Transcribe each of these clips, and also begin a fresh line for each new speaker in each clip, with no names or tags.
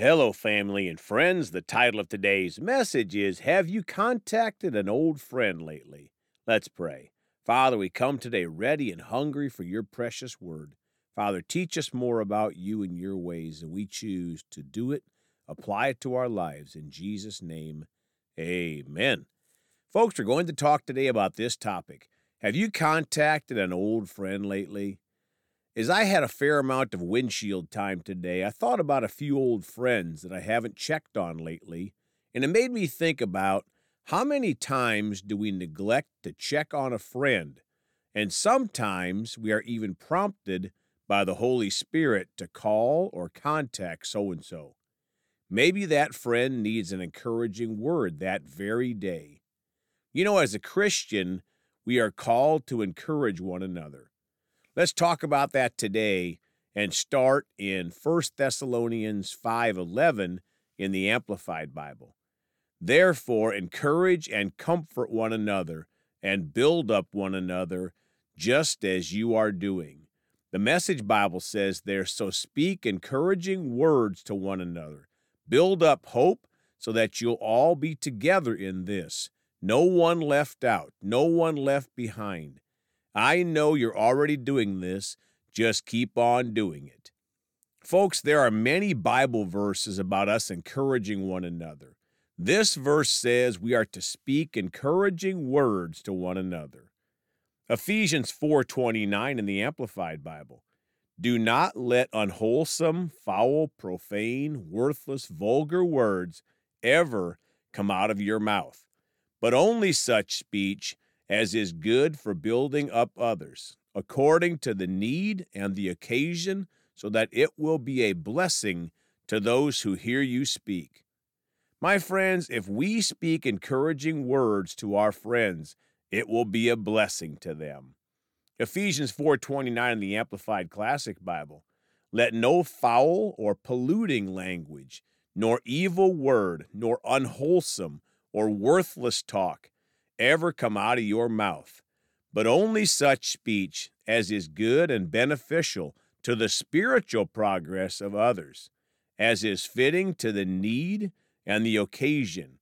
Hello, family and friends. The title of today's message is Have You Contacted an Old Friend Lately? Let's pray. Father, we come today ready and hungry for your precious word. Father, teach us more about you and your ways, and we choose to do it, apply it to our lives. In Jesus' name, amen. Folks, we're going to talk today about this topic. Have you contacted an old friend lately? As I had a fair amount of windshield time today, I thought about a few old friends that I haven't checked on lately, and it made me think about how many times do we neglect to check on a friend? And sometimes we are even prompted by the Holy Spirit to call or contact so and so. Maybe that friend needs an encouraging word that very day. You know, as a Christian, we are called to encourage one another. Let's talk about that today and start in 1 Thessalonians 5:11 in the Amplified Bible. Therefore encourage and comfort one another and build up one another just as you are doing. The Message Bible says there, so speak encouraging words to one another. Build up hope so that you'll all be together in this. No one left out, no one left behind. I know you're already doing this. Just keep on doing it. Folks, there are many Bible verses about us encouraging one another. This verse says we are to speak encouraging words to one another. Ephesians 4:29 in the Amplified Bible. Do not let unwholesome, foul, profane, worthless, vulgar words ever come out of your mouth, but only such speech as is good for building up others, according to the need and the occasion, so that it will be a blessing to those who hear you speak. My friends, if we speak encouraging words to our friends, it will be a blessing to them. Ephesians 4:29 in the Amplified Classic Bible. Let no foul or polluting language, nor evil word, nor unwholesome or worthless talk ever come out of your mouth, but only such speech as is good and beneficial to the spiritual progress of others, as is fitting to the need and the occasion,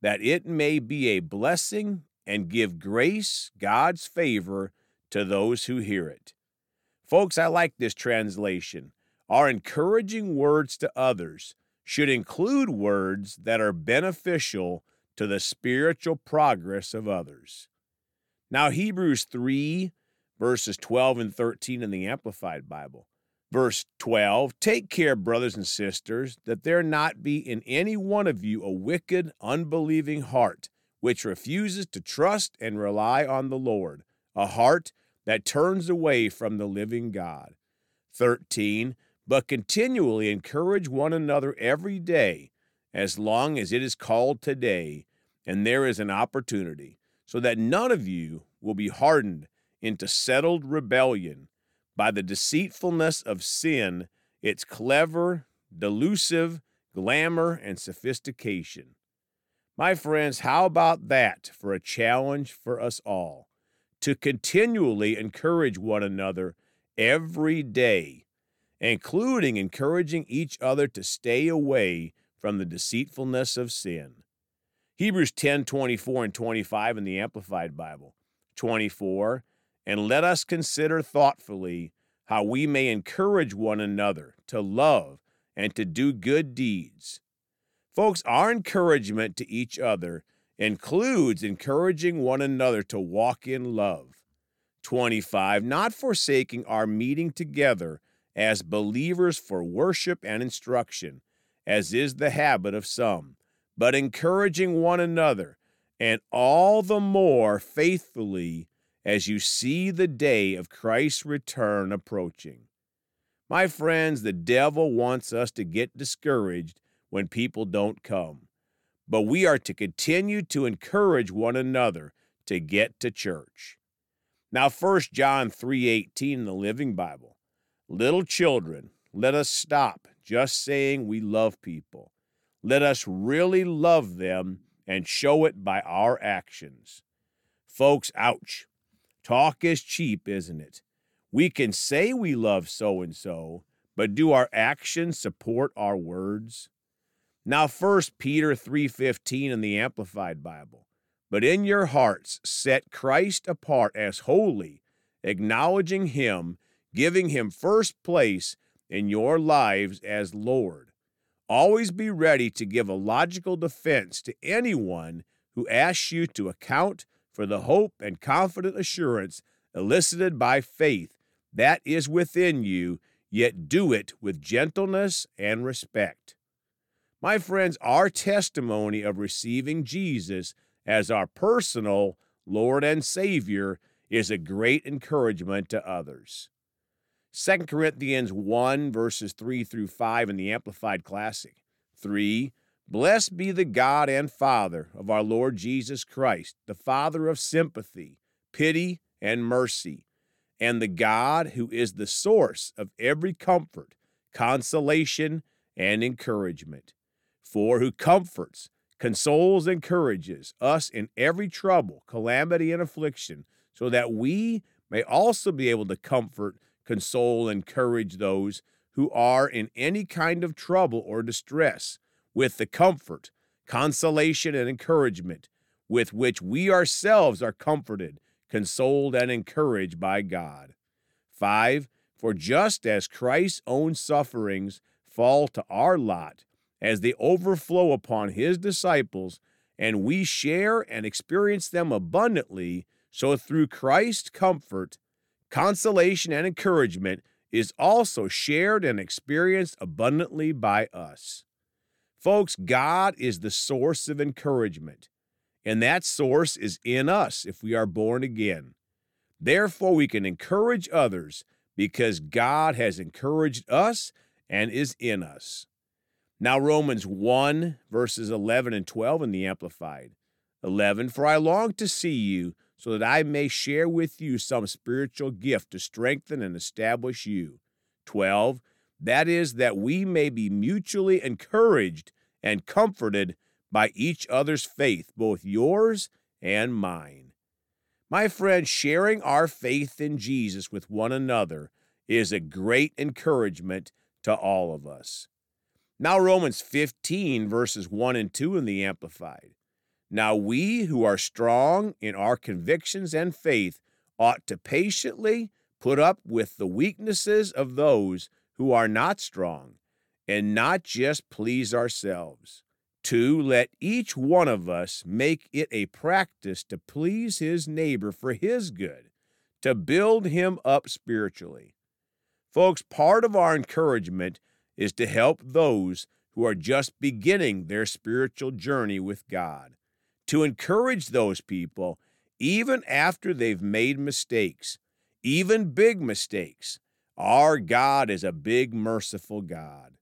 that it may be a blessing and give grace, God's favor, to those who hear it. Folks, I like this translation. Our encouraging words to others should include words that are beneficial to the spiritual progress of others. Now, Hebrews 3, verses 12 and 13 in the Amplified Bible. Verse 12 Take care, brothers and sisters, that there not be in any one of you a wicked, unbelieving heart, which refuses to trust and rely on the Lord, a heart that turns away from the living God. 13 But continually encourage one another every day, as long as it is called today, and there is an opportunity, so that none of you will be hardened into settled rebellion by the deceitfulness of sin, its clever, delusive glamour and sophistication. My friends, how about that for a challenge for us all? To continually encourage one another every day, including encouraging each other to stay away from the deceitfulness of sin. Hebrews 10 24 and 25 in the Amplified Bible. 24, and let us consider thoughtfully how we may encourage one another to love and to do good deeds. Folks, our encouragement to each other includes encouraging one another to walk in love. 25, not forsaking our meeting together as believers for worship and instruction, as is the habit of some but encouraging one another, and all the more faithfully as you see the day of Christ's return approaching. My friends, the devil wants us to get discouraged when people don't come, but we are to continue to encourage one another to get to church. Now 1 John 3:18 in the Living Bible. Little children, let us stop just saying we love people. Let us really love them and show it by our actions. Folks, ouch. Talk is cheap, isn't it? We can say we love so and so, but do our actions support our words? Now 1 Peter 3:15 in the Amplified Bible. But in your hearts set Christ apart as holy, acknowledging him, giving him first place in your lives as Lord. Always be ready to give a logical defense to anyone who asks you to account for the hope and confident assurance elicited by faith that is within you, yet do it with gentleness and respect. My friends, our testimony of receiving Jesus as our personal Lord and Savior is a great encouragement to others. 2 Corinthians 1, verses 3 through 5 in the Amplified Classic. 3. Blessed be the God and Father of our Lord Jesus Christ, the Father of sympathy, pity, and mercy, and the God who is the source of every comfort, consolation, and encouragement. For who comforts, consoles, encourages us in every trouble, calamity, and affliction, so that we may also be able to comfort, console, and encourage those who are in any kind of trouble or distress with the comfort, consolation, and encouragement with which we ourselves are comforted, consoled, and encouraged by God. 5. For just as Christ's own sufferings fall to our lot as they overflow upon his disciples, and we share and experience them abundantly, so through Christ's comfort, consolation, and encouragement is also shared and experienced abundantly by us. Folks, God is the source of encouragement, and that source is in us if we are born again. Therefore, we can encourage others because God has encouraged us and is in us. Now, Romans 1, verses 11 and 12 in the Amplified. 11, for I long to see you so that I may share with you some spiritual gift to strengthen and establish you. 12. That is, that we may be mutually encouraged and comforted by each other's faith, both yours and mine. My friend, sharing our faith in Jesus with one another is a great encouragement to all of us. Now, Romans 15, verses 1 and 2 in the Amplified. Now we who are strong in our convictions and faith ought to patiently put up with the weaknesses of those who are not strong, and not just please ourselves. Two, let each one of us make it a practice to please his neighbor for his good, to build him up spiritually. Folks, part of our encouragement is to help those who are just beginning their spiritual journey with God to encourage those people even after they've made mistakes, even big mistakes. Our God is a big, merciful God.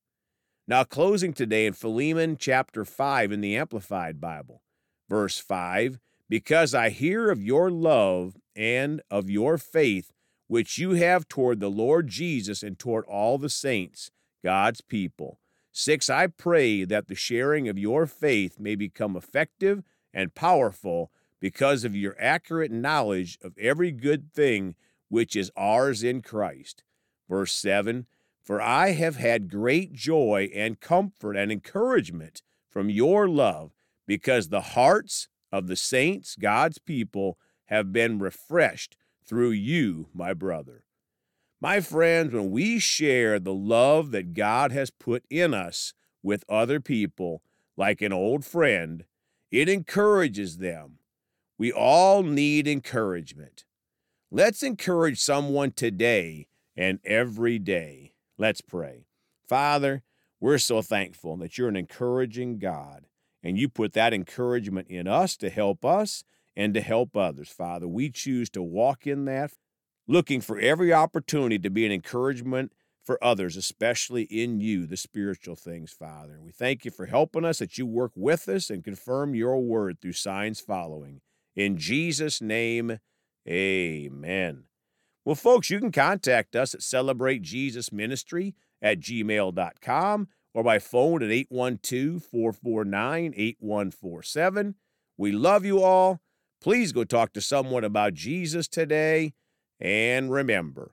Now, closing today in Philemon chapter 5 in the Amplified Bible, verse 5 Because I hear of your love and of your faith, which you have toward the Lord Jesus and toward all the saints, God's people. Six, I pray that the sharing of your faith may become effective and powerful because of your accurate knowledge of every good thing which is ours in Christ. Verse 7 For I have had great joy and comfort and encouragement from your love, because the hearts of the saints, God's people, have been refreshed through you, my brother. My friends, when we share the love that God has put in us with other people, like an old friend, it encourages them. We all need encouragement. Let's encourage someone today and every day. Let's pray. Father, we're so thankful that you're an encouraging God, and you put that encouragement in us to help us and to help others. Father, we choose to walk in that, looking for every opportunity to be an encouragement for others, especially in you, the spiritual things, Father. We thank you for helping us, that you work with us and confirm your word through signs following. In Jesus' name, amen. Well, folks, you can contact us at Celebrate Jesus Ministry at gmail.com or by phone at 812 449 8147. We love you all. Please go talk to someone about Jesus today. And remember,